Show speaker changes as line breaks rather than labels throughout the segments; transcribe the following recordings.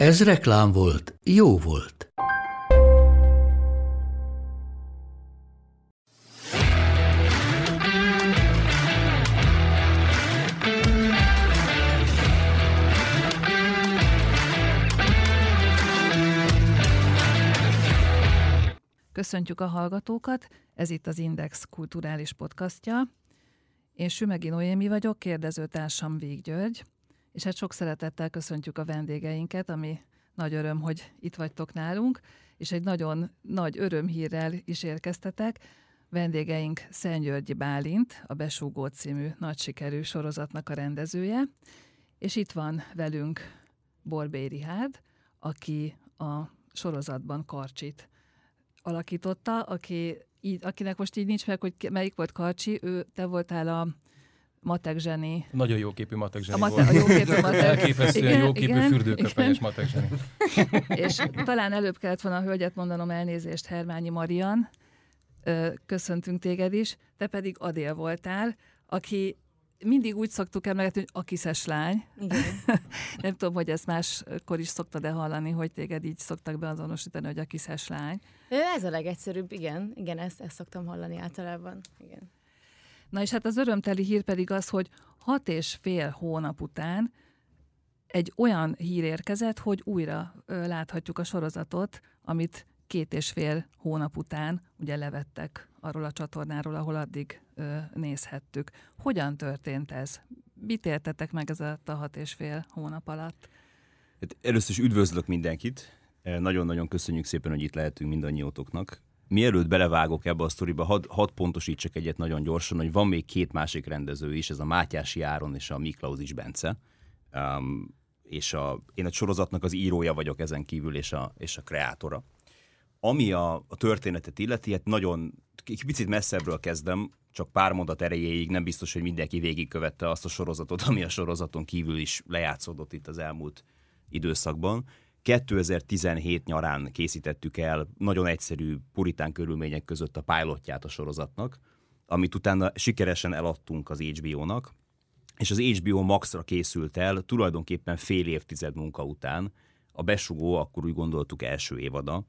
Ez reklám volt, jó volt.
Köszöntjük a hallgatókat, ez itt az Index kulturális podcastja. Én Sümegi Noémi vagyok, kérdezőtársam Vég György, és hát sok szeretettel köszöntjük a vendégeinket, ami nagy öröm, hogy itt vagytok nálunk, és egy nagyon nagy örömhírrel is érkeztetek. Vendégeink Györgyi Bálint, a Besúgó című nagy sikerű sorozatnak a rendezője, és itt van velünk Borbé Rihárd, aki a sorozatban Karcsit alakította, aki így, akinek most így nincs meg, hogy melyik volt Karcsi, ő, te voltál a matek zseni.
Nagyon jó képű matek zseni
a mate, volt. A jó képű
matek. Elképesztően jó képű fürdőköpenyes matek zseni.
És talán előbb kellett volna a hölgyet mondanom elnézést, Hermányi Marian. Köszöntünk téged is. Te pedig Adél voltál, aki mindig úgy szoktuk emlegetni, hogy akiszes lány.
Igen.
Nem tudom, hogy ezt máskor is szoktad-e hallani, hogy téged így szoktak beazonosítani, hogy akiszes lány.
Ez a legegyszerűbb, igen. Igen, ezt, ezt szoktam hallani általában. Igen.
Na és hát az örömteli hír pedig az, hogy hat és fél hónap után egy olyan hír érkezett, hogy újra láthatjuk a sorozatot, amit két és fél hónap után ugye levettek arról a csatornáról, ahol addig ö, nézhettük. Hogyan történt ez? Mit értettek meg ez a hat és fél hónap alatt?
Hát először is üdvözlök mindenkit. Nagyon-nagyon köszönjük szépen, hogy itt lehetünk mindannyiótoknak mielőtt belevágok ebbe a sztoriba, hadd had pontosítsak egyet nagyon gyorsan, hogy van még két másik rendező is, ez a Mátyási Áron és a Miklausis Bence. Um, és a, én a sorozatnak az írója vagyok ezen kívül, és a, és a kreátora. Ami a, a történetet illeti, hát nagyon, picit messzebbről kezdem, csak pár mondat erejéig nem biztos, hogy mindenki végigkövette azt a sorozatot, ami a sorozaton kívül is lejátszódott itt az elmúlt időszakban. 2017 nyarán készítettük el nagyon egyszerű puritán körülmények között a pilotját a sorozatnak, amit utána sikeresen eladtunk az HBO-nak, és az HBO Max-ra készült el tulajdonképpen fél évtized munka után, a besugó, akkor úgy gondoltuk első évada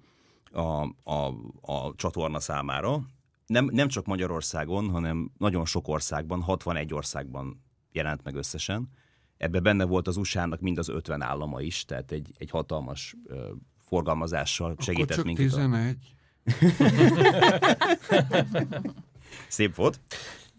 a, a, a csatorna számára. Nem, nem csak Magyarországon, hanem nagyon sok országban, 61 országban jelent meg összesen ebbe benne volt az USA-nak mind az 50 állama is, tehát egy, egy hatalmas uh, forgalmazással segített
Akkor csak
minket.
11.
Szép volt.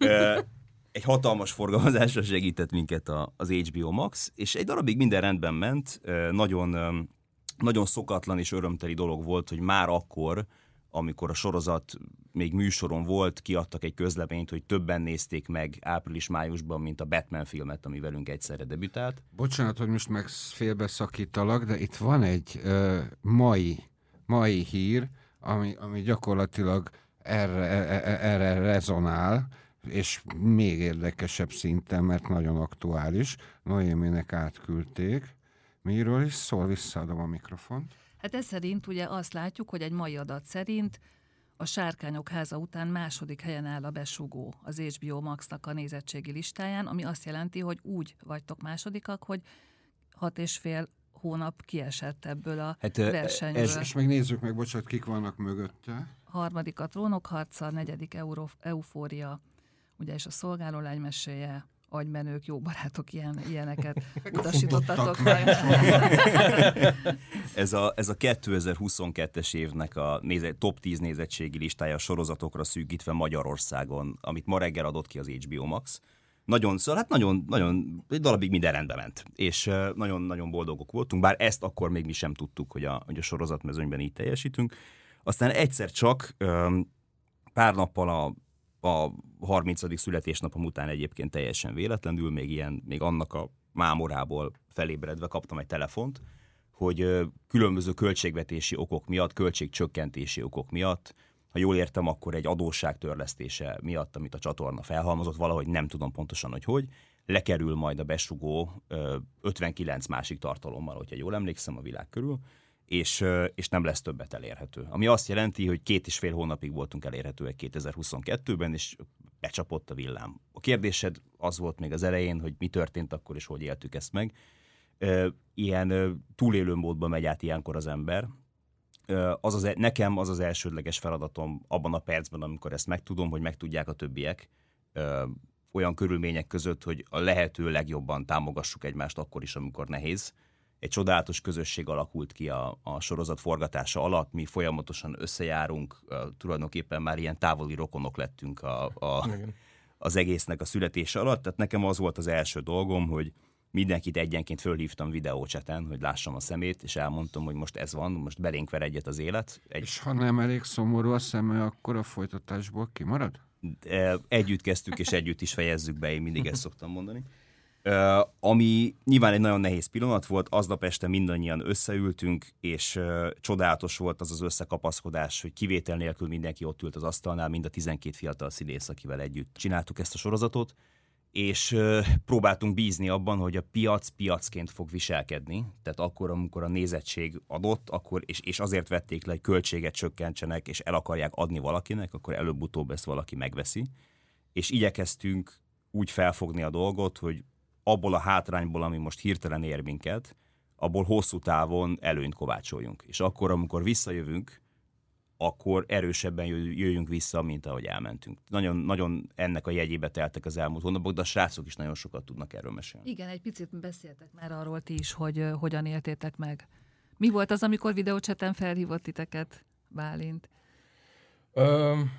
Uh, egy hatalmas forgalmazással segített minket a, az HBO Max, és egy darabig minden rendben ment, nagyon, nagyon szokatlan és örömteli dolog volt, hogy már akkor amikor a sorozat még műsoron volt, kiadtak egy közleményt, hogy többen nézték meg április-májusban, mint a Batman filmet, ami velünk egyszerre debütált.
Bocsánat, hogy most meg félbeszakítalak, de itt van egy uh, mai, mai hír, ami, ami gyakorlatilag erre, e, e, erre rezonál, és még érdekesebb szinten, mert nagyon aktuális. Noémének átküldték. Miről is szól? Visszaadom a mikrofont.
Hát ez szerint ugye azt látjuk, hogy egy mai adat szerint a Sárkányok háza után második helyen áll a besugó az HBO Max-nak a nézettségi listáján, ami azt jelenti, hogy úgy vagytok másodikak, hogy hat és fél hónap kiesett ebből a hát, versenyről. Ez...
És megnézzük meg, bocsánat, kik vannak mögötte.
Harmadik a trónokharca, negyedik Euró, eufória, ugye és a szolgáló meséje, agymenők, jó barátok, ilyen, ilyeneket utasítottatok
ez, a, ez a 2022-es évnek a nézet, top 10 nézettségi listája a sorozatokra szűkítve Magyarországon, amit ma reggel adott ki az HBO Max. Nagyon, szóval hát nagyon, nagyon, egy darabig minden rendben ment, és nagyon-nagyon boldogok voltunk, bár ezt akkor még mi sem tudtuk, hogy a, hogy a sorozatmezőnyben így teljesítünk. Aztán egyszer csak pár nappal a a 30. születésnapom után egyébként teljesen véletlenül, még ilyen, még annak a mámorából felébredve kaptam egy telefont, hogy különböző költségvetési okok miatt, költségcsökkentési okok miatt, ha jól értem, akkor egy adósság törlesztése miatt, amit a csatorna felhalmozott, valahogy nem tudom pontosan, hogy hogy, lekerül majd a besugó 59 másik tartalommal, hogyha jól emlékszem a világ körül, és, és nem lesz többet elérhető. Ami azt jelenti, hogy két és fél hónapig voltunk elérhetőek 2022-ben, és becsapott a villám. A kérdésed az volt még az elején, hogy mi történt akkor, és hogy éltük ezt meg. Ilyen túlélő módban megy át ilyenkor az ember. Az az, e, nekem az az elsődleges feladatom abban a percben, amikor ezt megtudom, hogy megtudják a többiek, olyan körülmények között, hogy a lehető legjobban támogassuk egymást akkor is, amikor nehéz. Egy csodálatos közösség alakult ki a, a sorozat forgatása alatt, mi folyamatosan összejárunk, uh, tulajdonképpen már ilyen távoli rokonok lettünk a, a, az egésznek a születése alatt. Tehát nekem az volt az első dolgom, hogy mindenkit egyenként fölhívtam videócseten, hogy lássam a szemét, és elmondtam, hogy most ez van, most belénk ver egyet az élet.
Egy... És ha nem elég szomorú a szeme, akkor a folytatásból kimarad?
együtt kezdtük, és együtt is fejezzük be, én mindig ezt szoktam mondani. Ami nyilván egy nagyon nehéz pillanat volt, aznap este mindannyian összeültünk, és csodálatos volt az az összekapaszkodás, hogy kivétel nélkül mindenki ott ült az asztalnál, mind a 12 fiatal színész, akivel együtt csináltuk ezt a sorozatot, és próbáltunk bízni abban, hogy a piac piacként fog viselkedni, tehát akkor, amikor a nézettség adott, akkor, és, és azért vették le, hogy költséget csökkentsenek, és el akarják adni valakinek, akkor előbb-utóbb ezt valaki megveszi. És igyekeztünk úgy felfogni a dolgot, hogy abból a hátrányból, ami most hirtelen ér minket, abból hosszú távon előnyt kovácsoljunk. És akkor, amikor visszajövünk, akkor erősebben jöjjünk vissza, mint ahogy elmentünk. Nagyon, nagyon ennek a jegyébe teltek az elmúlt hónapok, de a srácok is nagyon sokat tudnak erről mesélni.
Igen, egy picit beszéltek már arról ti is, hogy hogyan éltétek meg. Mi volt az, amikor videócseten felhívott titeket, Bálint?
Um,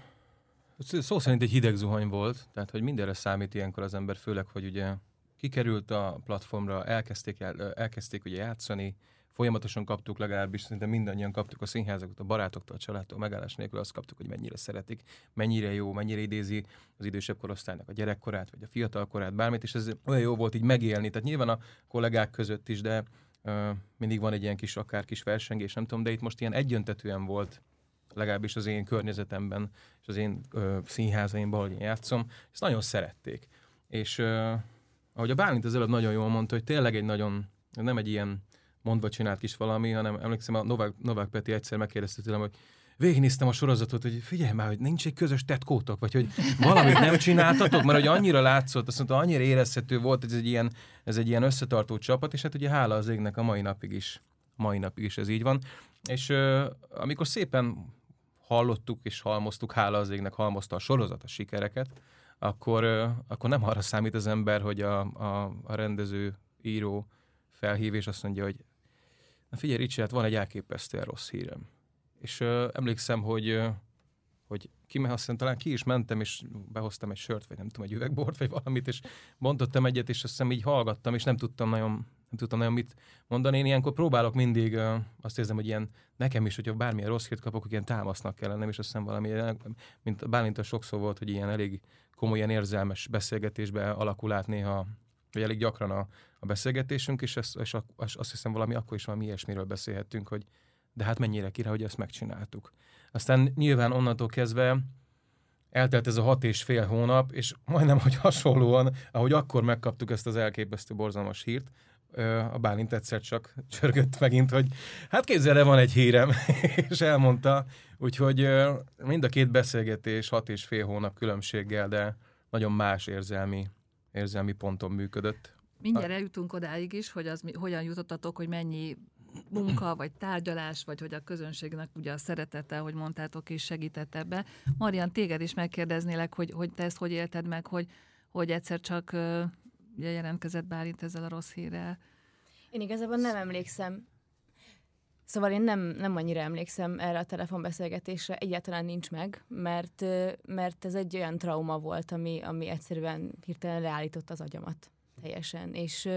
szó szerint egy hideg zuhany volt, tehát hogy mindenre számít ilyenkor az ember, főleg, hogy ugye kikerült a platformra, elkezdték, el, elkezdték ugye játszani, folyamatosan kaptuk, legalábbis szerintem mindannyian kaptuk a színházakat, a barátoktól, a családtól, megállás nélkül azt kaptuk, hogy mennyire szeretik, mennyire jó, mennyire idézi az idősebb korosztálynak a gyerekkorát, vagy a fiatal korát, bármit, és ez olyan jó volt így megélni. Tehát nyilván a kollégák között is, de uh, mindig van egy ilyen kis akár kis versengés, nem tudom, de itt most ilyen egyöntetően volt legalábbis az én környezetemben, és az én uh, színházaimban, ahol én játszom, ezt nagyon szerették. És uh, ahogy a Bálint az előbb nagyon jól mondta, hogy tényleg egy nagyon, nem egy ilyen mondva csinált kis valami, hanem emlékszem, a Novák, Novák Peti egyszer megkérdezte tőlem, hogy végignéztem a sorozatot, hogy figyelj már, hogy nincs egy közös tetkótok, vagy hogy valamit nem csináltatok, mert hogy annyira látszott, azt mondta, annyira érezhető volt, ez egy ilyen, ez egy ilyen összetartó csapat, és hát ugye hála az égnek a mai napig is, mai napig is ez így van. És amikor szépen hallottuk és halmoztuk, hála az égnek halmozta a sorozat a sikereket, akkor, akkor nem arra számít az ember, hogy a, a, a rendező, író felhív, és azt mondja, hogy Na figyelj, Ricsi, hát van egy elképesztően rossz hírem. És uh, emlékszem, hogy hogy ki, aztán talán ki is mentem, és behoztam egy sört, vagy nem tudom, egy üvegbort, vagy valamit, és bontottam egyet, és azt hiszem így hallgattam, és nem tudtam nagyon, nem tudtam nagyon mit mondani. Én ilyenkor próbálok mindig, azt érzem, hogy ilyen nekem is, hogyha bármilyen rossz hírt kapok, ilyen támasznak kell lennem, és azt hiszem valami, mint Bálinta sokszor volt, hogy ilyen elég komoly, ilyen érzelmes beszélgetésbe alakul át néha vagy elég gyakran a, a beszélgetésünk, és, ezt, és azt hiszem valami akkor is valami ilyesmiről beszélhettünk, hogy de hát mennyire kire, hogy ezt megcsináltuk. Aztán nyilván onnantól kezdve eltelt ez a hat és fél hónap, és majdnem, hogy hasonlóan, ahogy akkor megkaptuk ezt az elképesztő borzalmas hírt, a Bálint egyszer csak csörgött megint, hogy hát képzelje, van egy hírem, és elmondta, úgyhogy mind a két beszélgetés hat és fél hónap különbséggel, de nagyon más érzelmi érzelmi ponton működött.
Mindjárt eljutunk odáig is, hogy az mi, hogyan jutottatok, hogy mennyi munka, vagy tárgyalás, vagy hogy a közönségnek ugye a szeretete, hogy mondtátok, is segített ebbe. Marian, téged is megkérdeznélek, hogy, hogy te ezt hogy élted meg, hogy, hogy egyszer csak jelentkezett Bálint ezzel a rossz hírrel.
Én igazából nem emlékszem. Szóval én nem, nem annyira emlékszem erre a telefonbeszélgetésre, egyáltalán nincs meg, mert, mert ez egy olyan trauma volt, ami, ami egyszerűen hirtelen leállított az agyamat teljesen. És,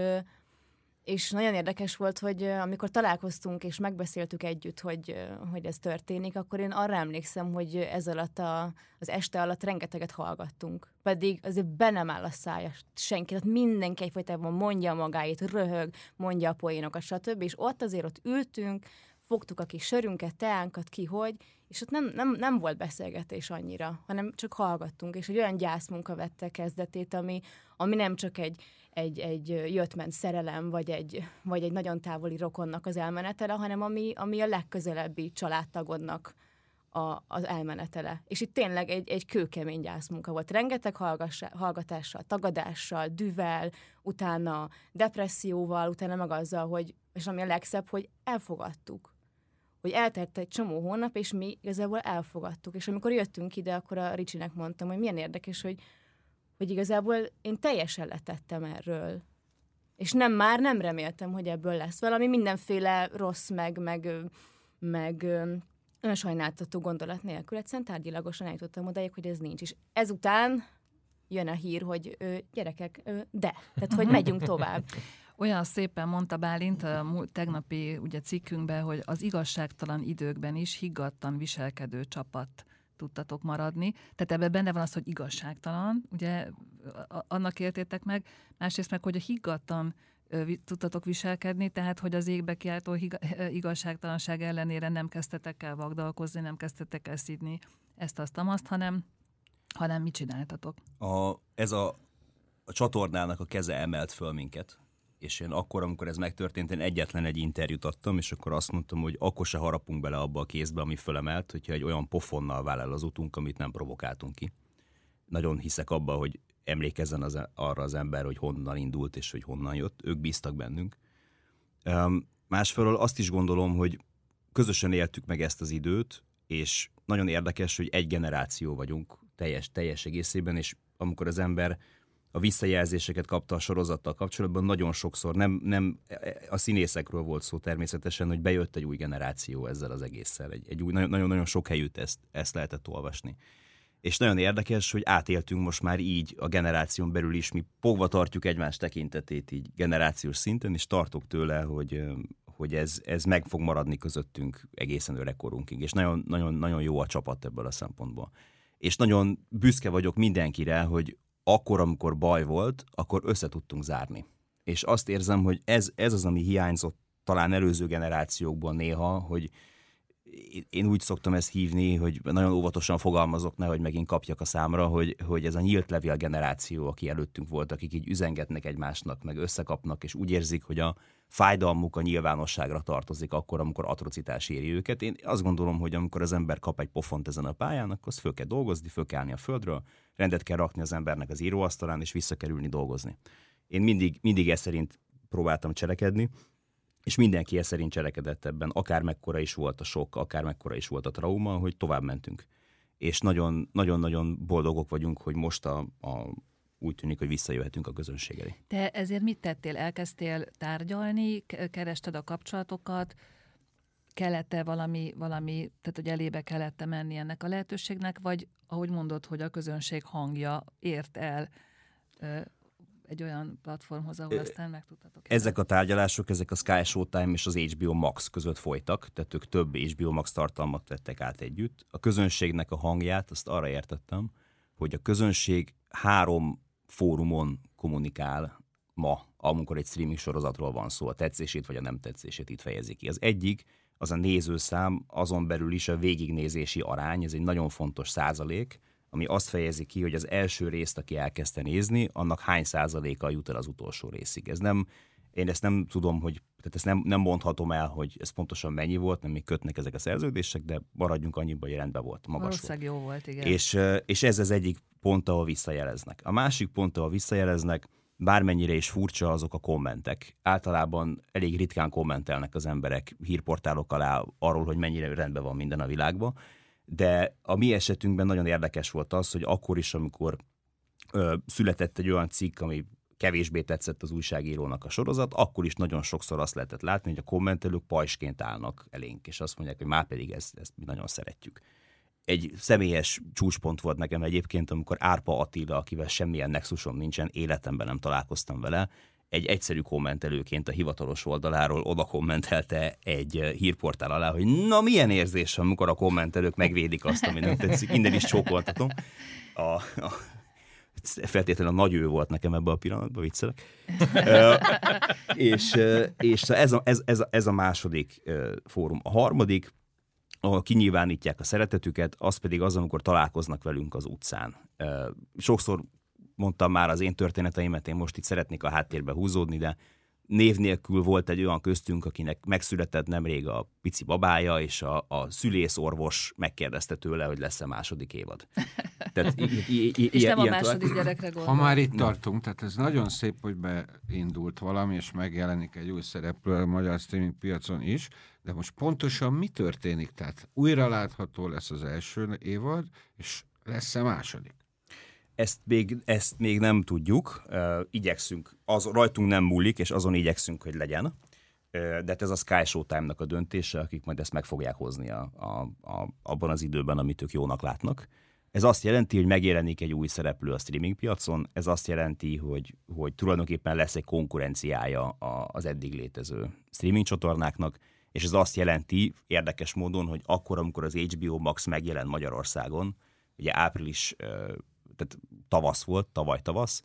és nagyon érdekes volt, hogy amikor találkoztunk és megbeszéltük együtt, hogy, hogy ez történik, akkor én arra emlékszem, hogy ez alatt a, az este alatt rengeteget hallgattunk. Pedig azért be nem áll a szája senki, tehát mindenki egyfajtában mondja magáit, röhög, mondja a poénokat, stb. És ott azért ott ültünk, fogtuk a kis sörünket, teánkat, ki hogy, és ott nem, nem, nem volt beszélgetés annyira, hanem csak hallgattunk, és egy olyan gyászmunka vette kezdetét, ami, ami nem csak egy, egy, egy jött-ment szerelem, vagy egy, vagy egy nagyon távoli rokonnak az elmenetele, hanem ami, ami a legközelebbi családtagodnak a, az elmenetele. És itt tényleg egy, egy kőkemény gyászmunka volt. Rengeteg hallgatással, tagadással, düvel, utána depresszióval, utána meg azzal, hogy, és ami a legszebb, hogy elfogadtuk hogy eltelt egy csomó hónap, és mi igazából elfogadtuk. És amikor jöttünk ide, akkor a Ricsinek mondtam, hogy milyen érdekes, hogy, hogy igazából én teljesen letettem erről. És nem már nem reméltem, hogy ebből lesz valami, mindenféle rossz, meg, meg, meg önsajnáltató gondolat nélkül. Egyszerűen tárgyilagosan eljutottam odaig, hogy ez nincs. És ezután jön a hír, hogy ö, gyerekek, ö, de. Tehát, hogy megyünk tovább.
Olyan szépen mondta Bálint a tegnapi ugye, cikkünkben, hogy az igazságtalan időkben is higgadtan viselkedő csapat tudtatok maradni. Tehát ebben benne van az, hogy igazságtalan, ugye annak értétek meg, másrészt meg, hogy a higgadtan tudtatok viselkedni, tehát hogy az égbe kiáltó igazságtalanság ellenére nem kezdtetek el vagdalkozni, nem kezdtetek el szidni ezt, azt, azt, hanem, hanem mit csináltatok?
A, ez a, a csatornának a keze emelt föl minket és én akkor, amikor ez megtörtént, én egyetlen egy interjút adtam, és akkor azt mondtam, hogy akkor se harapunk bele abba a kézbe, ami fölemelt, hogyha egy olyan pofonnal váll el az utunk, amit nem provokáltunk ki. Nagyon hiszek abba, hogy emlékezzen az, arra az ember, hogy honnan indult és hogy honnan jött. Ők bíztak bennünk. Um, másfelől azt is gondolom, hogy közösen éltük meg ezt az időt, és nagyon érdekes, hogy egy generáció vagyunk teljes, teljes egészében, és amikor az ember a visszajelzéseket kapta a sorozattal kapcsolatban, nagyon sokszor nem, nem a színészekről volt szó természetesen, hogy bejött egy új generáció ezzel az egésszel. Egy, egy új, nagyon-nagyon sok helyütt ezt, ezt lehetett olvasni. És nagyon érdekes, hogy átéltünk most már így a generáción belül is, mi fogva tartjuk egymás tekintetét így generációs szinten, és tartok tőle, hogy, hogy ez, ez meg fog maradni közöttünk egészen öregkorunkig. És nagyon, nagyon, nagyon jó a csapat ebből a szempontból. És nagyon büszke vagyok mindenkire, hogy akkor, amikor baj volt, akkor össze tudtunk zárni. És azt érzem, hogy ez, ez az, ami hiányzott talán előző generációkból néha, hogy én úgy szoktam ezt hívni, hogy nagyon óvatosan fogalmazok, nehogy megint kapjak a számra, hogy, hogy ez a nyílt levél generáció, aki előttünk volt, akik így üzengetnek egymásnak, meg összekapnak, és úgy érzik, hogy a fájdalmuk a nyilvánosságra tartozik akkor, amikor atrocitás éri őket. Én azt gondolom, hogy amikor az ember kap egy pofont ezen a pályán, akkor azt föl kell dolgozni, föl kell állni a földről, rendet kell rakni az embernek az íróasztalán, és visszakerülni dolgozni. Én mindig, mindig ezt szerint próbáltam cselekedni, és mindenki ezt szerint cselekedett ebben, akár mekkora is volt a sok, akár mekkora is volt a trauma, hogy tovább mentünk. És nagyon-nagyon boldogok vagyunk, hogy most a, a úgy tűnik, hogy visszajöhetünk a közönség elé.
Te ezért mit tettél? Elkezdtél tárgyalni, kerested a kapcsolatokat, kellett-e valami, valami, tehát hogy elébe kellett menni ennek a lehetőségnek, vagy ahogy mondod, hogy a közönség hangja ért el egy olyan platformhoz, ahol aztán meg tudtatok.
Ezek a tárgyalások, ezek a Sky Showtime és az HBO Max között folytak, tehát ők több HBO Max tartalmat vettek át együtt. A közönségnek a hangját, azt arra értettem, hogy a közönség három fórumon kommunikál ma, amikor egy streaming sorozatról van szó, a tetszését vagy a nem tetszését itt fejezi ki. Az egyik, az a nézőszám, azon belül is a végignézési arány, ez egy nagyon fontos százalék, ami azt fejezi ki, hogy az első részt, aki elkezdte nézni, annak hány százaléka jut el az utolsó részig. Ez nem, én ezt nem tudom, hogy tehát ezt nem, nem mondhatom el, hogy ez pontosan mennyi volt, nem még kötnek ezek a szerződések, de maradjunk annyiban, hogy rendben volt, magas
Valószínűleg volt. jó volt, igen.
És, és ez az egyik pont, ahol visszajeleznek. A másik pont, ahol visszajeleznek, bármennyire is furcsa azok a kommentek. Általában elég ritkán kommentelnek az emberek hírportálok alá arról, hogy mennyire rendben van minden a világban, de a mi esetünkben nagyon érdekes volt az, hogy akkor is, amikor ö, született egy olyan cikk, ami kevésbé tetszett az újságírónak a sorozat, akkor is nagyon sokszor azt lehetett látni, hogy a kommentelők pajsként állnak elénk, és azt mondják, hogy már pedig ezt, ezt mi nagyon szeretjük. Egy személyes csúcspont volt nekem egyébként, amikor Árpa Attila, akivel semmilyen nexusom nincsen, életemben nem találkoztam vele, egy egyszerű kommentelőként a hivatalos oldaláról oda kommentelte egy eh, hírportál alá, hogy na milyen érzés, amikor a kommentelők megvédik azt, ami nem tetszik. Innen is csókoltatom. A, a, feltétlenül a nagy ő volt nekem ebben a pillanatban, viccelek. és és ez, a, ez, ez, a, ez a második fórum. A harmadik, ahol kinyilvánítják a szeretetüket, az pedig az, amikor találkoznak velünk az utcán. Sokszor mondtam már az én történeteimet, én most itt szeretnék a háttérbe húzódni, de név nélkül volt egy olyan köztünk, akinek megszületett nemrég a pici babája, és a, a szülészorvos megkérdezte tőle, hogy lesz-e második évad.
Tehát, i, i, i, és nem a második gyerekre gondol.
Ha már itt tartunk, tehát ez nagyon szép, hogy beindult valami, és megjelenik egy új szereplő a magyar streaming piacon is, de most pontosan mi történik? Tehát újra látható lesz az első évad, és lesz-e második?
Ezt még, ezt még nem tudjuk, igyekszünk, az rajtunk nem múlik, és azon igyekszünk, hogy legyen. De hát ez a Sky Showtime-nak a döntése, akik majd ezt meg fogják hozni a, a, a, abban az időben, amit ők jónak látnak. Ez azt jelenti, hogy megjelenik egy új szereplő a streaming piacon, ez azt jelenti, hogy, hogy tulajdonképpen lesz egy konkurenciája az eddig létező streaming csatornáknak, és ez azt jelenti érdekes módon, hogy akkor, amikor az HBO Max megjelent Magyarországon, ugye április tehát tavasz volt, tavaly tavasz,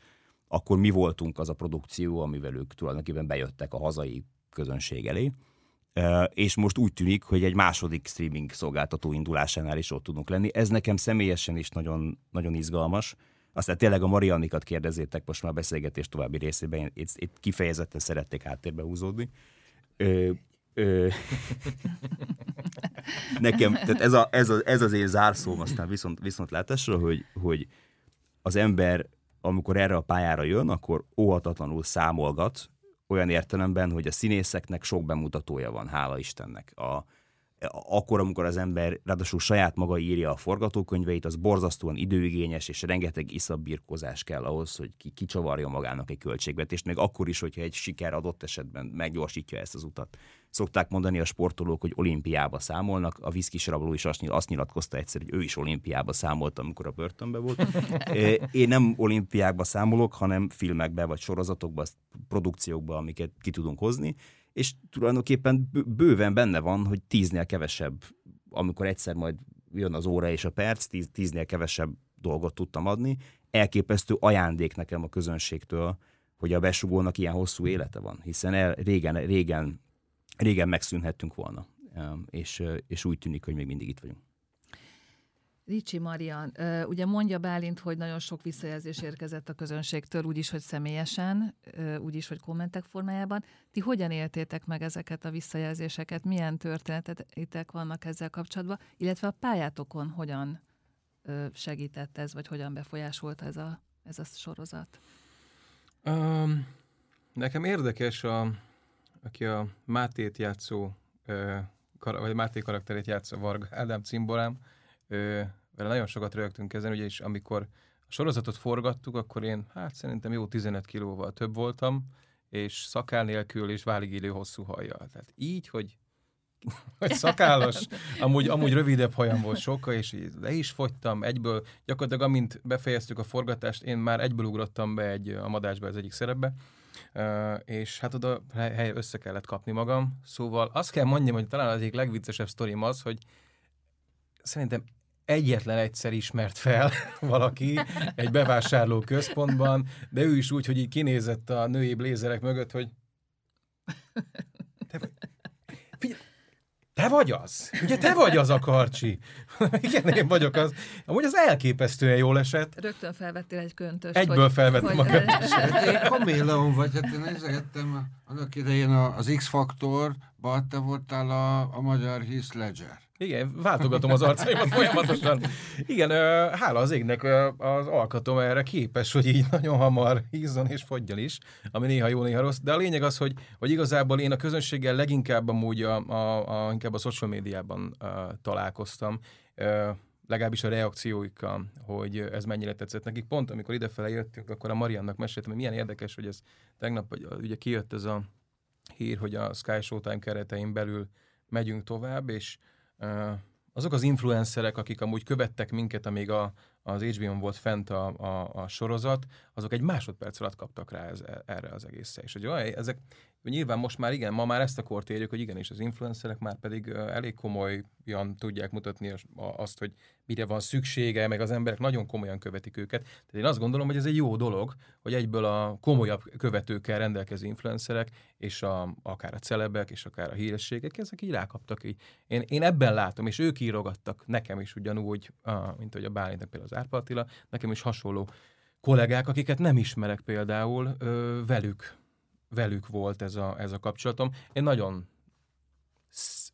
akkor mi voltunk az a produkció, amivel ők tulajdonképpen bejöttek a hazai közönség elé. És most úgy tűnik, hogy egy második streaming szolgáltató indulásánál is ott tudunk lenni. Ez nekem személyesen is nagyon, nagyon izgalmas. Aztán tényleg a Mariannikat kérdezétek most már beszélgetés további részében, itt, itt kifejezetten szerették háttérbe húzódni. Ö, ö, nekem, tehát ez, a, ez, a, ez az én zárszóm aztán viszont, viszont látásra, hogy, hogy az ember, amikor erre a pályára jön, akkor óhatatlanul számolgat, olyan értelemben, hogy a színészeknek sok bemutatója van, hála Istennek. A, akkor, amikor az ember ráadásul saját maga írja a forgatókönyveit, az borzasztóan időigényes, és rengeteg iszabbirkózás kell ahhoz, hogy ki kicsavarja magának egy költségvetést, még akkor is, hogyha egy siker adott esetben meggyorsítja ezt az utat. Szokták mondani a sportolók, hogy olimpiába számolnak, a viszkis rabló is azt nyilatkozta egyszer, hogy ő is olimpiába számolt, amikor a börtönbe volt. Én nem olimpiákba számolok, hanem filmekbe vagy sorozatokba, produkciókba, amiket ki tudunk hozni, és tulajdonképpen bőven benne van, hogy tíznél kevesebb, amikor egyszer majd jön az óra és a perc, tíz, tíznél kevesebb dolgot tudtam adni. Elképesztő ajándék nekem a közönségtől, hogy a besugónak ilyen hosszú élete van, hiszen el, régen, régen, régen megszűnhettünk volna, és, és úgy tűnik, hogy még mindig itt vagyunk.
Ricsi Marian, ugye mondja Bálint, hogy nagyon sok visszajelzés érkezett a közönségtől, úgyis, hogy személyesen, úgyis, hogy kommentek formájában. Ti hogyan éltétek meg ezeket a visszajelzéseket? Milyen történetek vannak ezzel kapcsolatban? Illetve a pályátokon hogyan segített ez, vagy hogyan befolyásolta ez a, ez a sorozat?
Um, nekem érdekes, a, aki a Mátét játszó, vagy Máté karakterét játszó Varga Ádám cimborám, vele nagyon sokat rögtünk ezen, ugye, és amikor a sorozatot forgattuk, akkor én hát szerintem jó 15 kilóval több voltam, és szakál nélkül és válig élő hosszú hajjal. Tehát így, hogy hogy szakállas, amúgy, amúgy rövidebb hajam volt sokkal, és le is fogytam egyből. Gyakorlatilag amint befejeztük a forgatást, én már egyből ugrottam be egy, a madásba az egyik szerepbe, és hát oda hely össze kellett kapni magam. Szóval azt kell mondjam, hogy talán az egyik legviccesebb sztorim az, hogy szerintem egyetlen egyszer ismert fel valaki egy bevásárló központban, de ő is úgy, hogy így kinézett a női blézerek mögött, hogy te figyelj, te vagy az? Ugye te vagy az a karcsi? Igen, én vagyok az. Amúgy az elképesztően jól esett.
Rögtön felvettél egy köntöst.
Egyből hogy, felvettem hogy... a köntöst.
Én kaméleon vagy, hát én nézegettem annak idején az X-faktorban, te voltál a, a magyar Heath Ledger.
Igen, váltogatom az arcaimat folyamatosan. Igen, hála az égnek az alkatom erre képes, hogy így nagyon hamar hízzon és fogjon is, ami néha jó, néha rossz. De a lényeg az, hogy, hogy igazából én a közönséggel leginkább amúgy a, a, a, inkább a social médiában uh, találkoztam. Legalábbis a reakcióikkal, hogy ez mennyire tetszett nekik. Pont amikor idefele jöttünk, akkor a Mariannak meséltem, hogy milyen érdekes, hogy ez tegnap ugye kijött ez a hír, hogy a Sky Showtime keretein belül megyünk tovább, és azok az influencerek, akik amúgy követtek minket, amíg a, az HBO-n volt fent a, a, a sorozat, azok egy másodperc alatt kaptak rá ez, erre az egészre. És hogy olyan, ezek nyilván most már igen, ma már ezt a kort érjük, hogy igenis az influencerek már pedig elég komolyan tudják mutatni azt, hogy mire van szüksége, meg az emberek nagyon komolyan követik őket. Tehát én azt gondolom, hogy ez egy jó dolog, hogy egyből a komolyabb követőkkel rendelkező influencerek, és a, akár a celebek, és akár a hírességek, ezek így rákaptak. Így. Én, én ebben látom, és ők írogattak nekem is ugyanúgy, mint hogy a Bálintnak például az Árpa Attila, nekem is hasonló kollégák, akiket nem ismerek például, velük velük volt ez a, ez a kapcsolatom. Én nagyon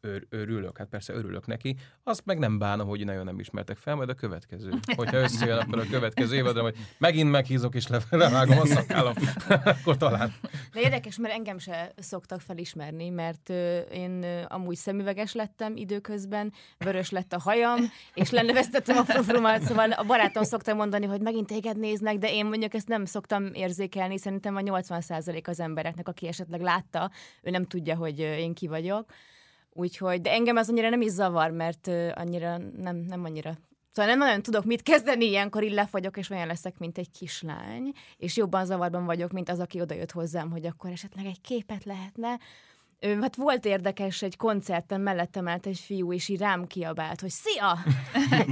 ör, örülök, hát persze örülök neki, azt meg nem bánom, hogy nagyon nem ismertek fel, majd a következő. Hogyha összejön akkor a következő évadra, hogy megint meghízok és levágom a szakállam, akkor talán.
De érdekes, mert engem se szoktak felismerni, mert én amúgy szemüveges lettem időközben, vörös lett a hajam, és lenneveztettem a frufrumat, szóval a barátom szokta mondani, hogy megint téged néznek, de én mondjuk ezt nem szoktam érzékelni, szerintem a 80% az embereknek, aki esetleg látta, ő nem tudja, hogy én ki vagyok. Úgyhogy, de engem az annyira nem is zavar, mert annyira nem, nem annyira Szóval nem nagyon tudok mit kezdeni, ilyenkor így lefagyok, és olyan leszek, mint egy kislány, és jobban zavarban vagyok, mint az, aki odajött hozzám, hogy akkor esetleg egy képet lehetne. Hát volt érdekes, egy koncerten mellettem állt egy fiú, és így rám kiabált, hogy szia!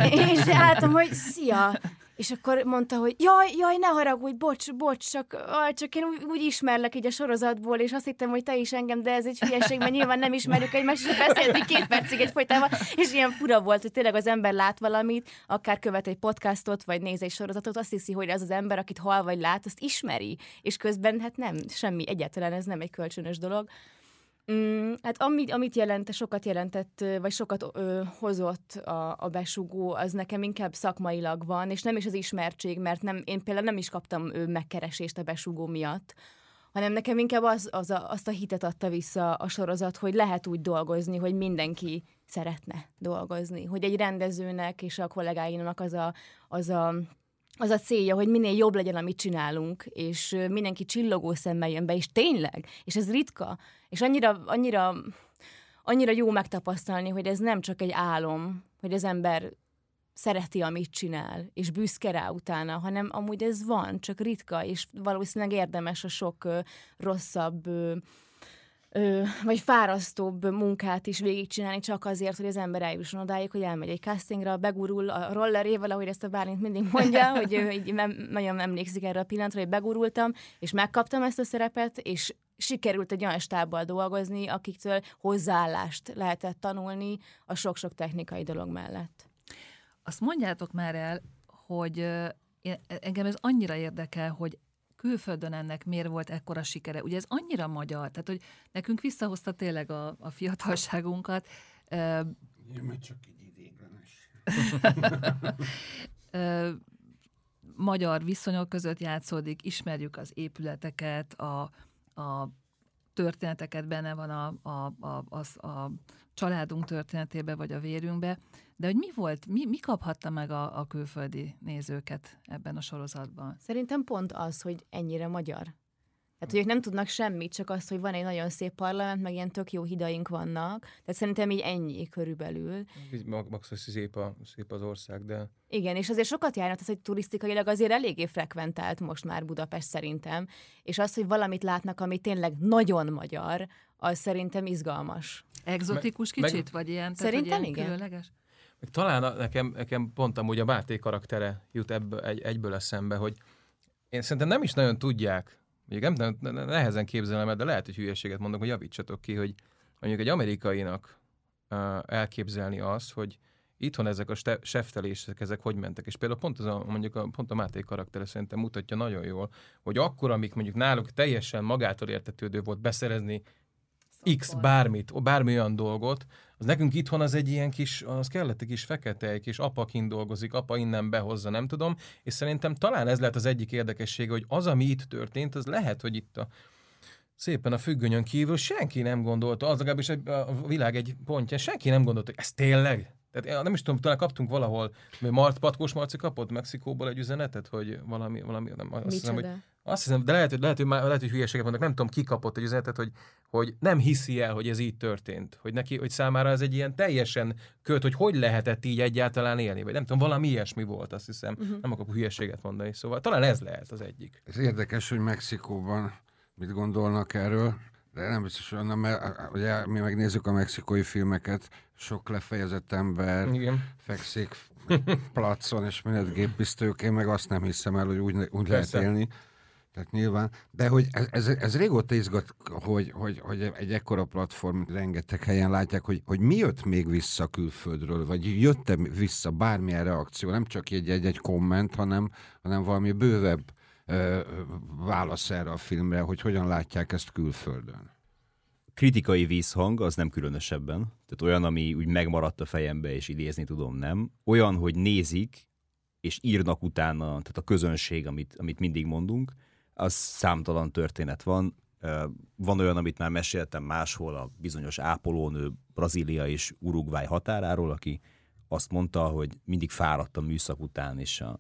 és álltam, hogy szia! És akkor mondta, hogy jaj, jaj, ne haragudj, bocs, bocs, csak, csak én úgy, úgy ismerlek így a sorozatból, és azt hittem, hogy te is engem, de ez egy hülyeség, mert nyilván nem ismerjük egymást, és beszéltünk két percig egy folytában, és ilyen fura volt, hogy tényleg az ember lát valamit, akár követ egy podcastot, vagy néz egy sorozatot, azt hiszi, hogy az az ember, akit hal vagy lát, azt ismeri, és közben hát nem, semmi, egyáltalán ez nem egy kölcsönös dolog. Mm, hát amit, amit jelente, sokat jelentett, vagy sokat ö, hozott a, a besugó, az nekem inkább szakmailag van, és nem is az ismertség, mert nem, én például nem is kaptam ö, megkeresést a besugó miatt, hanem nekem inkább az, az a, azt a hitet adta vissza a sorozat, hogy lehet úgy dolgozni, hogy mindenki szeretne dolgozni, hogy egy rendezőnek és a kollégáinak az a, az a az a célja, hogy minél jobb legyen, amit csinálunk, és mindenki csillogó szemmel jön be, és tényleg, és ez ritka, és annyira, annyira, annyira jó megtapasztalni, hogy ez nem csak egy álom, hogy az ember szereti, amit csinál, és büszke rá utána, hanem amúgy ez van, csak ritka, és valószínűleg érdemes a sok ö, rosszabb ö, ö, vagy fárasztóbb munkát is végigcsinálni csak azért, hogy az ember eljusson odáig, hogy elmegy egy castingra, begurul a rollerével, ahogy ezt a Bálint mindig mondja, hogy ő így mem- nagyon emlékszik erre a pillanatra, hogy begurultam, és megkaptam ezt a szerepet, és sikerült egy olyan stábbal dolgozni, akiktől hozzáállást lehetett tanulni a sok-sok technikai dolog mellett.
Azt mondjátok már el, hogy engem ez annyira érdekel, hogy külföldön ennek miért volt ekkora sikere. Ugye ez annyira magyar, tehát hogy nekünk visszahozta tényleg a, a fiatalságunkat.
Ja, mert csak egy idéglenes.
magyar viszonyok között játszódik, ismerjük az épületeket, a, a történeteket benne van a, a, a, a, a családunk történetébe, vagy a vérünkbe, de hogy mi volt, mi, mi kaphatta meg a, a külföldi nézőket ebben a sorozatban?
Szerintem pont az, hogy ennyire magyar. Tehát, hogy ők nem tudnak semmit, csak azt, hogy van egy nagyon szép parlament, meg ilyen tök jó hidaink vannak. Tehát szerintem így ennyi körülbelül.
Max, hogy szép, a, szép az ország, de...
Igen, és azért sokat járnak, az, hogy turisztikailag azért eléggé frekventált most már Budapest szerintem. És az, hogy valamit látnak, ami tényleg nagyon magyar, az szerintem izgalmas.
Exotikus Me, kicsit, meg, vagy ilyen?
Tehát, szerintem
ilyen
igen.
Különleges?
Meg talán a, nekem, nekem pont amúgy a Máté karaktere jut ebből, egy, egyből eszembe, hogy én szerintem nem is nagyon tudják, még nem, nehezen képzelem el, de lehet, hogy hülyeséget mondok, hogy javítsatok ki, hogy mondjuk egy amerikainak elképzelni azt, hogy itthon ezek a seftelések, ezek hogy mentek. És például pont, az a, mondjuk a, pont a Máté karaktere szerintem mutatja nagyon jól, hogy akkor, amik mondjuk náluk teljesen magától értetődő volt beszerezni X bármit, bármi olyan dolgot, az nekünk itthon az egy ilyen kis, az kellett egy kis fekete, egy kis apa kint dolgozik, apa innen behozza, nem tudom, és szerintem talán ez lehet az egyik érdekessége, hogy az, ami itt történt, az lehet, hogy itt a szépen a függönyön kívül senki nem gondolta, az legalábbis a világ egy pontja, senki nem gondolta, hogy ez tényleg? Tehát nem is tudom, talán kaptunk valahol, Mart Patkós Marci kapott Mexikóból egy üzenetet, hogy valami, valami nem, azt hiszem, hogy Azt hiszem, de lehet, hogy, lehet, hogy, már, lehet, hogy hülyeséget mondok, nem tudom, ki kapott egy üzenetet, hogy, hogy nem hiszi el, hogy ez így történt. Hogy neki, hogy számára ez egy ilyen teljesen köt, hogy hogy lehetett így egyáltalán élni. Vagy nem tudom, valami ilyesmi volt, azt hiszem. Uh-huh. Nem akarok hülyeséget mondani. Szóval talán ez lehet az egyik.
Ez érdekes, hogy Mexikóban mit gondolnak erről. De nem biztos, hogy onnan, mert ugye mi megnézzük a mexikói filmeket, sok lefejezett ember
Igen.
fekszik placon, és mindent géppisztők, én meg azt nem hiszem el, hogy úgy, úgy lehet
Persze.
élni. Tehát nyilván, de hogy ez, ez, ez régóta izgat, hogy, hogy, hogy egy ekkora platform, rengeteg helyen látják, hogy, hogy mi jött még vissza külföldről, vagy jött-e vissza bármilyen reakció, nem csak egy, egy, egy komment, hanem, hanem valami bővebb ö, válasz erre a filmre, hogy hogyan látják ezt külföldön.
kritikai vízhang, az nem különösebben. Tehát olyan, ami úgy megmaradt a fejembe, és idézni tudom, nem. Olyan, hogy nézik, és írnak utána, tehát a közönség, amit, amit mindig mondunk, az számtalan történet van. Van olyan, amit már meséltem máshol, a bizonyos ápolónő Brazília és Uruguay határáról, aki azt mondta, hogy mindig fáradt a műszak után, és a,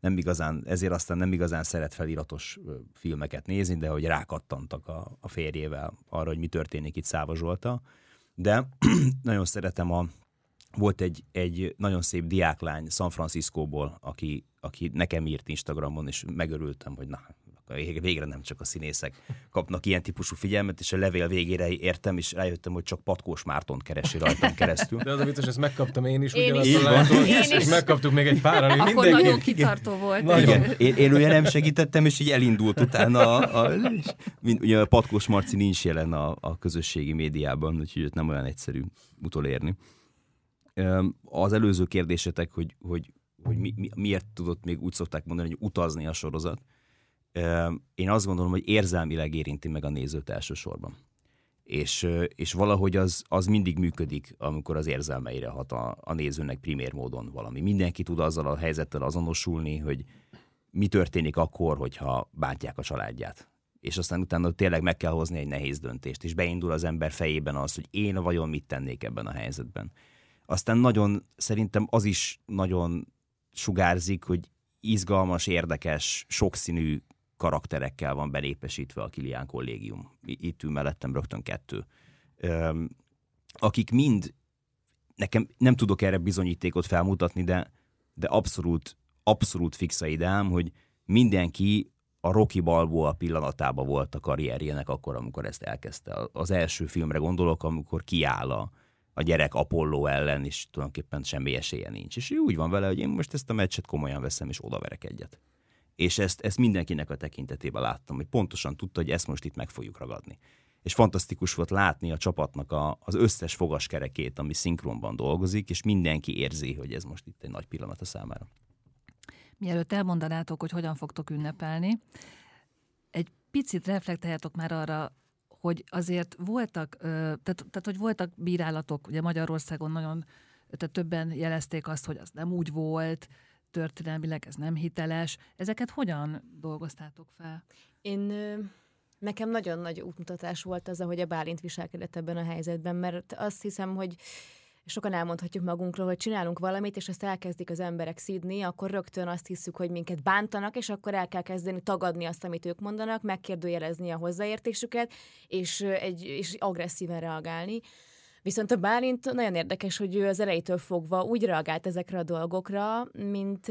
nem igazán, ezért aztán nem igazán szeret feliratos filmeket nézni, de hogy rákattantak a, a férjével arra, hogy mi történik itt Száva Zsolta. De nagyon szeretem a, volt egy, egy nagyon szép diáklány San Franciscóból, aki, aki nekem írt Instagramon, és megörültem, hogy na, végre nem csak a színészek kapnak ilyen típusú figyelmet, és a levél végére értem, és rájöttem, hogy csak Patkós Mártont keresi rajtam keresztül.
De az a vicces, ezt megkaptam én is,
Én
ugyanazt
is.
Én
és
is.
megkaptuk még egy pár, ami
Akkor
mindenki.
nagyon kitartó volt.
Nagyon.
Igen, én, én ugye nem segítettem, és így elindult utána. A, a, és mind- ugye a Patkós Marci nincs jelen a, a közösségi médiában, úgyhogy őt nem olyan egyszerű utolérni. Az előző kérdésetek, hogy, hogy, hogy mi, mi, miért tudott még úgy szokták mondani, hogy utazni a sorozat. Én azt gondolom, hogy érzelmileg érinti meg a nézőt elsősorban. És, és valahogy az, az mindig működik, amikor az érzelmeire hat a, a nézőnek primér módon valami. Mindenki tud azzal a helyzettel azonosulni, hogy mi történik akkor, hogyha bántják a családját. És aztán utána tényleg meg kell hozni egy nehéz döntést, és beindul az ember fejében az, hogy én vajon mit tennék ebben a helyzetben. Aztán nagyon, szerintem az is nagyon sugárzik, hogy izgalmas, érdekes, sokszínű karakterekkel van belépesítve a Kilián kollégium. Itt ül mellettem rögtön kettő. Akik mind, nekem nem tudok erre bizonyítékot felmutatni, de, de abszolút, abszolút fix ideám, hogy mindenki a Rocky Balboa pillanatában volt a karrierjének akkor, amikor ezt elkezdte. Az első filmre gondolok, amikor kiáll a, a gyerek Apollo ellen, és tulajdonképpen semmi esélye nincs. És úgy van vele, hogy én most ezt a meccset komolyan veszem, és odaverek egyet. És ezt, ezt mindenkinek a tekintetében láttam, hogy pontosan tudta, hogy ezt most itt meg fogjuk ragadni. És fantasztikus volt látni a csapatnak a, az összes fogaskerekét, ami szinkronban dolgozik, és mindenki érzi, hogy ez most itt egy nagy pillanat a számára.
Mielőtt elmondanátok, hogy hogyan fogtok ünnepelni, egy picit reflektáljatok már arra, hogy azért voltak, tehát, tehát hogy voltak bírálatok, ugye Magyarországon nagyon, tehát többen jelezték azt, hogy az nem úgy volt, történelmileg ez nem hiteles. Ezeket hogyan dolgoztátok fel?
Én nekem nagyon nagy útmutatás volt az, ahogy a Bálint viselkedett ebben a helyzetben, mert azt hiszem, hogy sokan elmondhatjuk magunkról, hogy csinálunk valamit, és ezt elkezdik az emberek szídni, akkor rögtön azt hiszük, hogy minket bántanak, és akkor el kell kezdeni tagadni azt, amit ők mondanak, megkérdőjelezni a hozzáértésüket, és, egy, és agresszíven reagálni. Viszont a Bálint nagyon érdekes, hogy ő az elejétől fogva úgy reagált ezekre a dolgokra, mint,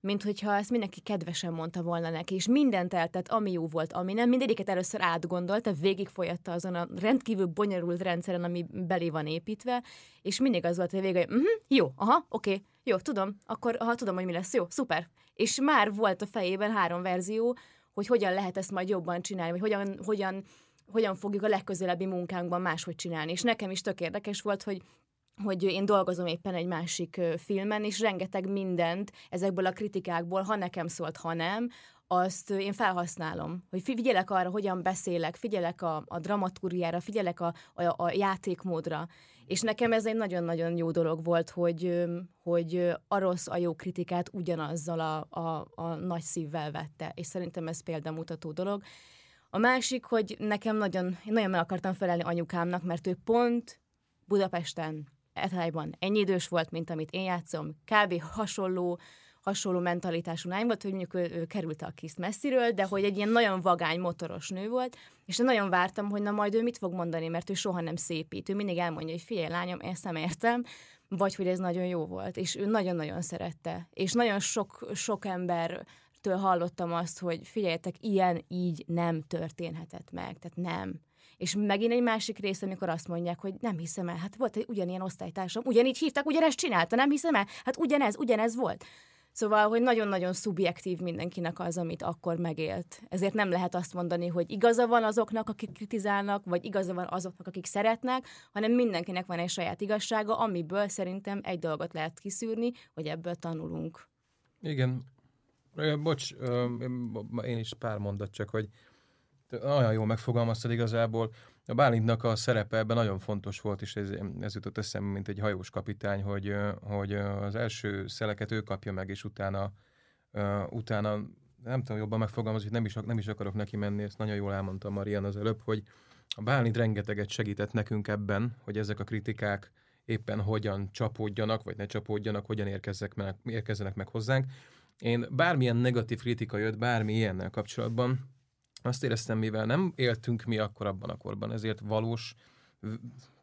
mint hogyha ezt mindenki kedvesen mondta volna neki, és mindent eltett, ami jó volt, ami nem. Mindegyiket először átgondolta, végigfolyatta azon a rendkívül bonyolult rendszeren, ami belé van építve, és mindig az volt a vége, hogy uh-huh, jó, aha, oké, okay, jó, tudom, akkor aha, tudom, hogy mi lesz, jó, szuper. És már volt a fejében három verzió, hogy hogyan lehet ezt majd jobban csinálni, vagy hogyan, hogyan, hogyan fogjuk a legközelebbi munkánkban máshogy csinálni. És nekem is tök érdekes volt, hogy hogy én dolgozom éppen egy másik filmen, és rengeteg mindent ezekből a kritikákból, ha nekem szólt, ha nem, azt én felhasználom. Hogy figyelek arra, hogyan beszélek, figyelek a, a dramaturgiára, figyelek a, a, a játékmódra. És nekem ez egy nagyon-nagyon jó dolog volt, hogy, hogy a rossz, a jó kritikát ugyanazzal a, a, a nagy szívvel vette. És szerintem ez példamutató dolog. A másik, hogy nekem nagyon, én nagyon meg akartam felelni anyukámnak, mert ő pont Budapesten, Etályban ennyi idős volt, mint amit én játszom, kb. hasonló, hasonló mentalitású lány volt, hogy mondjuk ő, ő került a kiszt messziről, de hogy egy ilyen nagyon vagány motoros nő volt, és én nagyon vártam, hogy na majd ő mit fog mondani, mert ő soha nem szépít. Ő mindig elmondja, hogy figyelj lányom, ezt nem értem, vagy hogy ez nagyon jó volt, és ő nagyon-nagyon szerette. És nagyon sok, sok embertől hallottam azt, hogy figyeljetek, ilyen így nem történhetett meg, tehát nem. És megint egy másik rész, amikor azt mondják, hogy nem hiszem el, hát volt egy ugyanilyen osztálytársam, ugyanígy hívták, ugyanezt csinálta, nem hiszem el, hát ugyanez, ugyanez volt. Szóval, hogy nagyon-nagyon szubjektív mindenkinek az, amit akkor megélt. Ezért nem lehet azt mondani, hogy igaza van azoknak, akik kritizálnak, vagy igaza van azoknak, akik szeretnek, hanem mindenkinek van egy saját igazsága, amiből szerintem egy dolgot lehet kiszűrni, hogy ebből tanulunk.
Igen. Bocs, én is pár mondat csak, hogy olyan jól megfogalmaztad igazából. A Bálintnak a szerepe ebben nagyon fontos volt, és ez, ez jutott eszembe, mint egy hajós kapitány, hogy, hogy az első szeleket ő kapja meg, és utána, utána nem tudom jobban megfogalmazni, hogy nem is, nem is akarok neki menni, ezt nagyon jól elmondta Marian az előbb, hogy a Bálint rengeteget segített nekünk ebben, hogy ezek a kritikák éppen hogyan csapódjanak, vagy ne csapódjanak, hogyan érkezzek meg, érkezzenek meg hozzánk. Én bármilyen negatív kritika jött, bármi ilyennel kapcsolatban, azt éreztem, mivel nem éltünk mi akkor abban a korban, ezért valós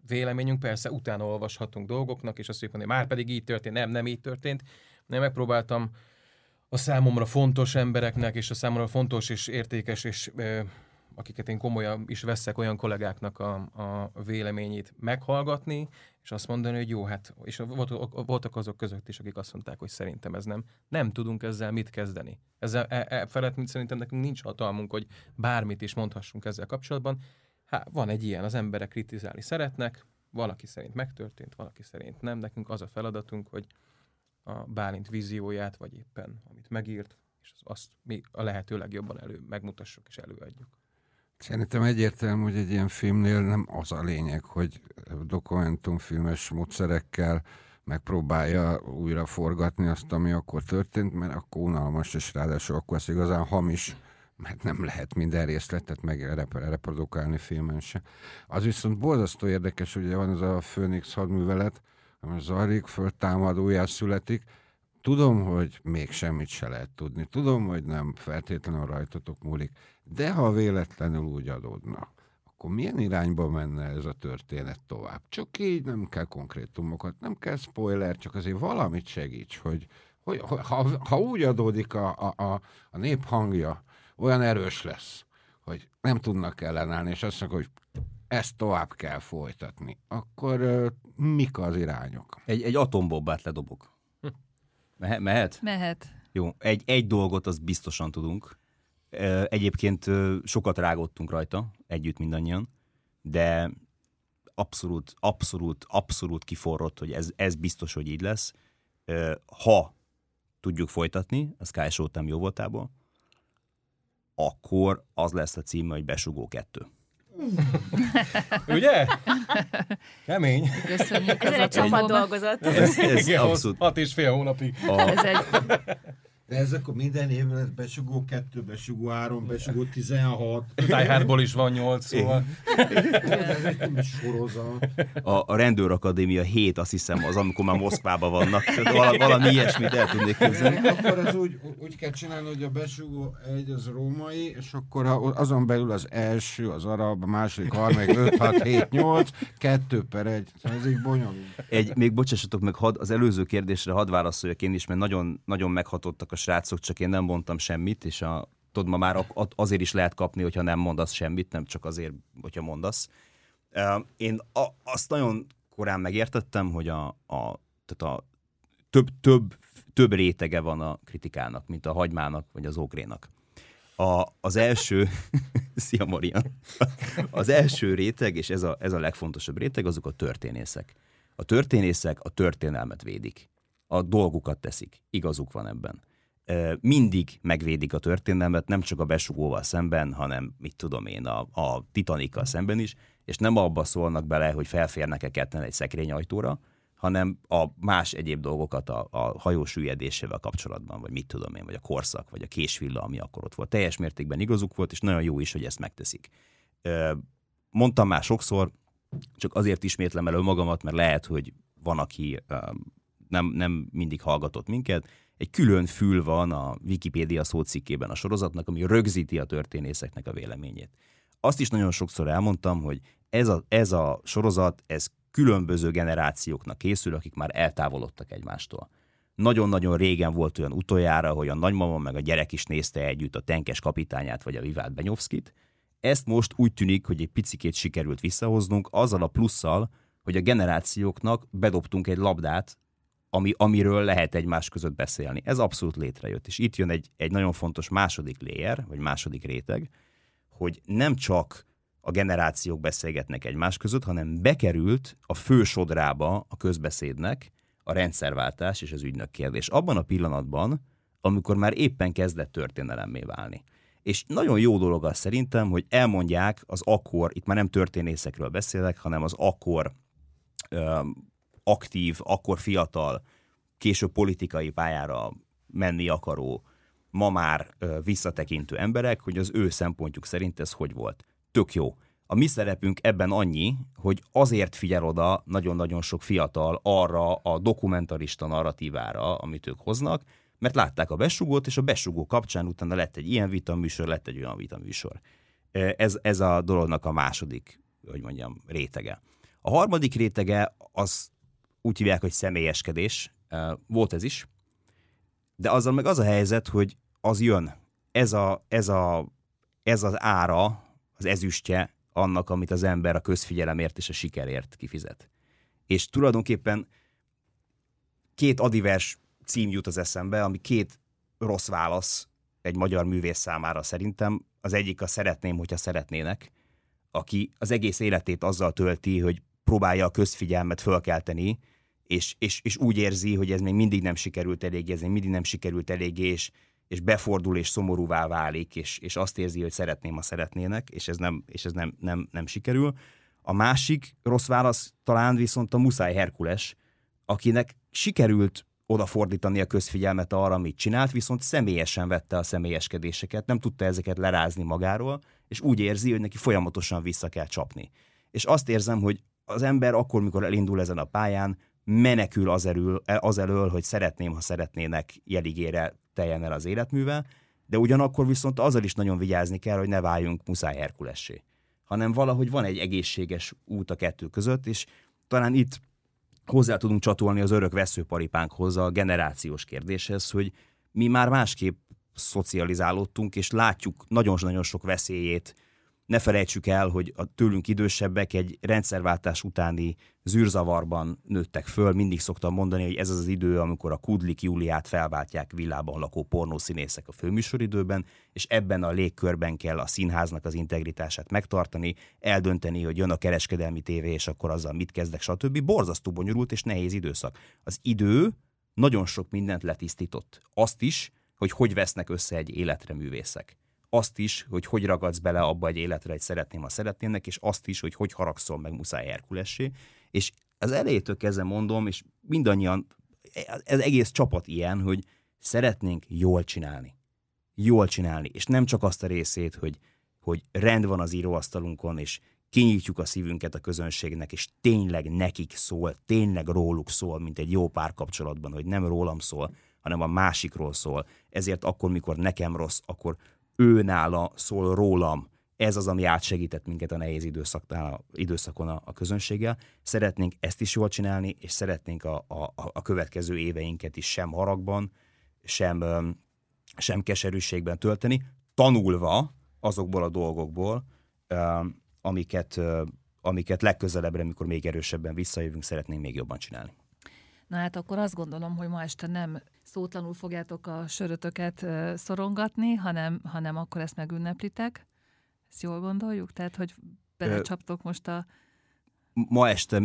véleményünk, persze utána olvashatunk dolgoknak, és azt mondjuk, hogy már pedig így történt, nem, nem így történt. Nem megpróbáltam a számomra fontos embereknek, és a számomra fontos és értékes, és akiket én komolyan is veszek olyan kollégáknak a, a véleményét meghallgatni, és azt mondani, hogy jó, hát, és voltak azok között is, akik azt mondták, hogy szerintem ez nem. Nem tudunk ezzel mit kezdeni. Ezzel e, e, felett, mint szerintem nekünk nincs hatalmunk, hogy bármit is mondhassunk ezzel kapcsolatban. Hát van egy ilyen, az emberek kritizálni szeretnek, valaki szerint megtörtént, valaki szerint nem. Nekünk az a feladatunk, hogy a Bálint vízióját, vagy éppen amit megírt, és azt mi a lehető legjobban elő megmutassuk és előadjuk.
Szerintem egyértelmű, hogy egy ilyen filmnél nem az a lényeg, hogy dokumentumfilmes módszerekkel megpróbálja újra forgatni azt, ami akkor történt, mert akkor unalmas, és ráadásul akkor ez igazán hamis, mert nem lehet minden részletet meg reprodukálni filmen se. Az viszont borzasztó érdekes, hogy van ez a Phoenix hadművelet, ami zajlik, föltámad, újjá születik, Tudom, hogy még semmit se lehet tudni. Tudom, hogy nem feltétlenül rajtatok múlik. De ha véletlenül úgy adódna, akkor milyen irányba menne ez a történet tovább? Csak így nem kell konkrétumokat, nem kell spoiler, csak azért valamit segíts, hogy, hogy ha, ha úgy adódik a, a, a, a nép hangja, olyan erős lesz, hogy nem tudnak ellenállni, és azt mondják, hogy ezt tovább kell folytatni, akkor uh, mik az irányok?
Egy, egy atombombát ledobok. Mehet? Mehet?
Mehet.
Jó, egy, egy dolgot az biztosan tudunk. Egyébként sokat rágottunk rajta, együtt mindannyian, de abszolút, abszolút, abszolút kiforrott, hogy ez, ez biztos, hogy így lesz. Ha tudjuk folytatni, a Sky Showtime jó voltából, akkor az lesz a címe, hogy Besugó kettő.
Ugye? Kemény.
Köszönjük.
Ezen egy csapat dolgozott.
Ez, ez abszolút.
Hat és fél hónapig.
A,
Ez egy,
De ez akkor minden évben lesz besugó 2, besugó 3, besugó 16.
Tájhátból is van nyolc, szóval.
Ez egy sorozat.
a, a rendőrakadémia 7, azt hiszem, az, amikor már Moszkvában vannak. Valami, valami ilyesmit el tudnék képzelni.
Akkor ez úgy, úgy kell csinálni, hogy a besugó egy az római, és akkor a- azon belül az első, az arab, a második, harmadik, 5, 6, 7, 8, 2 per 1. Ez így bonyolult.
Egy, még bocsássatok meg, had, az előző kérdésre hadd válaszoljak én is, mert nagyon, nagyon meghatottak a srácok, csak én nem mondtam semmit, és a, tudod, ma már azért is lehet kapni, hogyha nem mondasz semmit, nem csak azért, hogyha mondasz. Én a, azt nagyon korán megértettem, hogy a, a, tehát a több, több, több rétege van a kritikának, mint a hagymának vagy az ogrénak. A, az első, szia Marian, az első réteg, és ez a, ez a legfontosabb réteg, azok a történészek. A történészek a történelmet védik. A dolgukat teszik. Igazuk van ebben. Mindig megvédik a történelmet, nem csak a besugóval szemben, hanem mit tudom én, a, a Titanikkal szemben is, és nem abba szólnak bele, hogy felférnek-e ketten egy szekrényajtóra, hanem a más egyéb dolgokat a, a hajó süllyedésével kapcsolatban, vagy mit tudom én, vagy a korszak, vagy a késvilla, ami akkor ott volt. Teljes mértékben igazuk volt, és nagyon jó is, hogy ezt megteszik. Mondtam már sokszor, csak azért ismétlem el magamat, mert lehet, hogy van, aki nem, nem mindig hallgatott minket. Egy külön fül van a Wikipédia szócikkében a sorozatnak, ami rögzíti a történészeknek a véleményét. Azt is nagyon sokszor elmondtam, hogy ez a, ez a sorozat, ez különböző generációknak készül, akik már eltávolodtak egymástól. Nagyon-nagyon régen volt olyan utoljára, hogy a nagymama meg a gyerek is nézte együtt a Tenkes kapitányát vagy a Vivát Benyovszkit. Ezt most úgy tűnik, hogy egy picikét sikerült visszahoznunk, azzal a plusszal, hogy a generációknak bedobtunk egy labdát, ami, amiről lehet egymás között beszélni. Ez abszolút létrejött. És itt jön egy, egy nagyon fontos második layer, vagy második réteg, hogy nem csak a generációk beszélgetnek egymás között, hanem bekerült a fő sodrába a közbeszédnek a rendszerváltás és az ügynök kérdés. Abban a pillanatban, amikor már éppen kezdett történelemmé válni. És nagyon jó dolog az szerintem, hogy elmondják az akkor, itt már nem történészekről beszélek, hanem az akkor aktív, akkor fiatal, később politikai pályára menni akaró, ma már visszatekintő emberek, hogy az ő szempontjuk szerint ez hogy volt. Tök jó. A mi szerepünk ebben annyi, hogy azért figyel oda nagyon-nagyon sok fiatal arra a dokumentarista narratívára, amit ők hoznak, mert látták a besugót, és a besugó kapcsán utána lett egy ilyen vitaműsor, lett egy olyan vitaműsor. Ez, ez a dolognak a második, hogy mondjam, rétege. A harmadik rétege az úgy hívják, hogy személyeskedés. Volt ez is. De azzal meg az a helyzet, hogy az jön. Ez, a, ez, a, ez az ára, az ezüstje annak, amit az ember a közfigyelemért és a sikerért kifizet. És tulajdonképpen két adivers cím jut az eszembe, ami két rossz válasz egy magyar művész számára szerintem. Az egyik a szeretném, hogyha szeretnének, aki az egész életét azzal tölti, hogy próbálja a közfigyelmet fölkelteni, és, és, és úgy érzi, hogy ez még mindig nem sikerült eléggé, ez még mindig nem sikerült eléggé, és, és befordul és szomorúvá válik, és, és azt érzi, hogy szeretném, ha szeretnének, és ez, nem, és ez nem, nem, nem sikerül. A másik rossz válasz talán viszont a Muszáj Herkules, akinek sikerült odafordítani a közfigyelmet arra, amit csinált, viszont személyesen vette a személyeskedéseket, nem tudta ezeket lerázni magáról, és úgy érzi, hogy neki folyamatosan vissza kell csapni. És azt érzem, hogy az ember akkor, mikor elindul ezen a pályán, menekül az elől, az elől hogy szeretném, ha szeretnének jeligére teljen el az életművel, de ugyanakkor viszont azzal is nagyon vigyázni kell, hogy ne váljunk muszáj Herkulessé, hanem valahogy van egy egészséges út a kettő között, és talán itt hozzá tudunk csatolni az örök veszőparipánkhoz a generációs kérdéshez, hogy mi már másképp szocializálódtunk, és látjuk nagyon-nagyon sok veszélyét ne felejtsük el, hogy a tőlünk idősebbek egy rendszerváltás utáni zűrzavarban nőttek föl. Mindig szoktam mondani, hogy ez az az idő, amikor a Kudlik Júliát felváltják villában lakó pornószínészek a főműsoridőben, és ebben a légkörben kell a színháznak az integritását megtartani, eldönteni, hogy jön a kereskedelmi tévé, és akkor azzal mit kezdek, stb. Borzasztó bonyolult és nehéz időszak. Az idő nagyon sok mindent letisztított. Azt is, hogy hogy vesznek össze egy életre művészek azt is, hogy hogy ragadsz bele abba egy életre, hogy szeretném, ha szeretnének, és azt is, hogy hogy haragszol meg muszáj Herkulessé. És az elejétől kezdve mondom, és mindannyian, ez egész csapat ilyen, hogy szeretnénk jól csinálni. Jól csinálni. És nem csak azt a részét, hogy, hogy rend van az íróasztalunkon, és kinyitjuk a szívünket a közönségnek, és tényleg nekik szól, tényleg róluk szól, mint egy jó párkapcsolatban, hogy nem rólam szól, hanem a másikról szól. Ezért akkor, mikor nekem rossz, akkor ő nála szól rólam. Ez az, ami átsegített minket a nehéz időszaknál, időszakon a, a közönséggel. Szeretnénk ezt is jól csinálni, és szeretnénk a, a, a következő éveinket is sem haragban, sem, sem keserűségben tölteni, tanulva azokból a dolgokból, amiket, amiket legközelebbre, mikor még erősebben visszajövünk, szeretnénk még jobban csinálni.
Na hát akkor azt gondolom, hogy ma este nem szótlanul fogjátok a sörötöket szorongatni, hanem, hanem akkor ezt megünneplitek. Ezt jól gondoljuk? Tehát, hogy belecsaptok most a...
Ma este...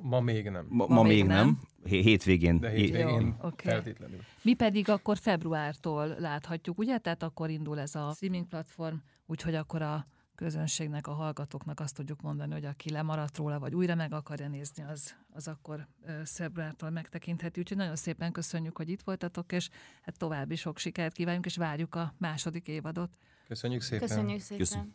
Ma még nem.
Ma, ma, ma még nem. nem. Hétvégén.
De hétvégén Jó, okay. feltétlenül.
Mi pedig akkor februártól láthatjuk, ugye? Tehát akkor indul ez a streaming platform, úgyhogy akkor a közönségnek, a hallgatóknak azt tudjuk mondani, hogy aki lemaradt róla, vagy újra meg akarja nézni, az, az akkor februártól megtekintheti. Úgyhogy nagyon szépen köszönjük, hogy itt voltatok, és hát további sok sikert kívánunk, és várjuk a második évadot.
Köszönjük szépen.
Köszönjük szépen. Köszönjük.